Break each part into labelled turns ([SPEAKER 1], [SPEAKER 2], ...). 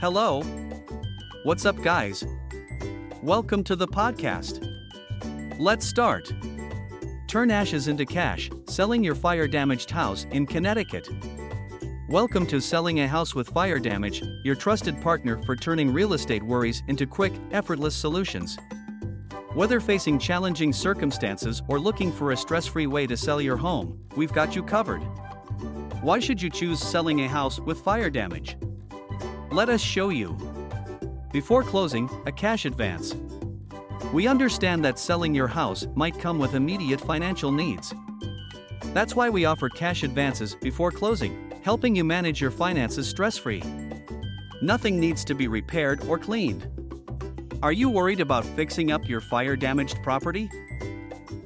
[SPEAKER 1] Hello. What's up, guys? Welcome to the podcast. Let's start. Turn ashes into cash, selling your fire damaged house in Connecticut. Welcome to Selling a House with Fire Damage, your trusted partner for turning real estate worries into quick, effortless solutions. Whether facing challenging circumstances or looking for a stress free way to sell your home, we've got you covered. Why should you choose selling a house with fire damage? Let us show you. Before closing, a cash advance. We understand that selling your house might come with immediate financial needs. That's why we offer cash advances before closing, helping you manage your finances stress free. Nothing needs to be repaired or cleaned. Are you worried about fixing up your fire damaged property?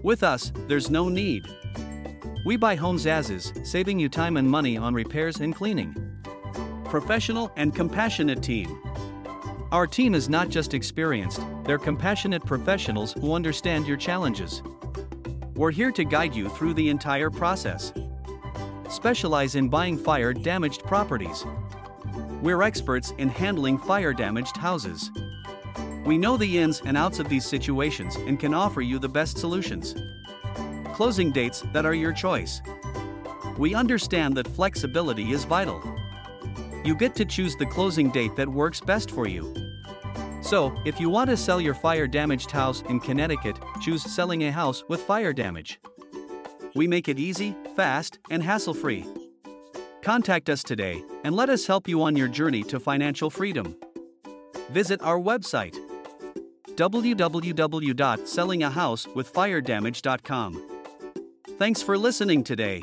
[SPEAKER 1] With us, there's no need. We buy homes as is, saving you time and money on repairs and cleaning. Professional and compassionate team. Our team is not just experienced, they're compassionate professionals who understand your challenges. We're here to guide you through the entire process. Specialize in buying fire damaged properties. We're experts in handling fire damaged houses. We know the ins and outs of these situations and can offer you the best solutions closing dates that are your choice. We understand that flexibility is vital. You get to choose the closing date that works best for you. So, if you want to sell your fire damaged house in Connecticut, choose selling a house with fire damage. We make it easy, fast, and hassle free. Contact us today and let us help you on your journey to financial freedom. Visit our website www.sellingahousewithfiredamage.com. Thanks for listening today.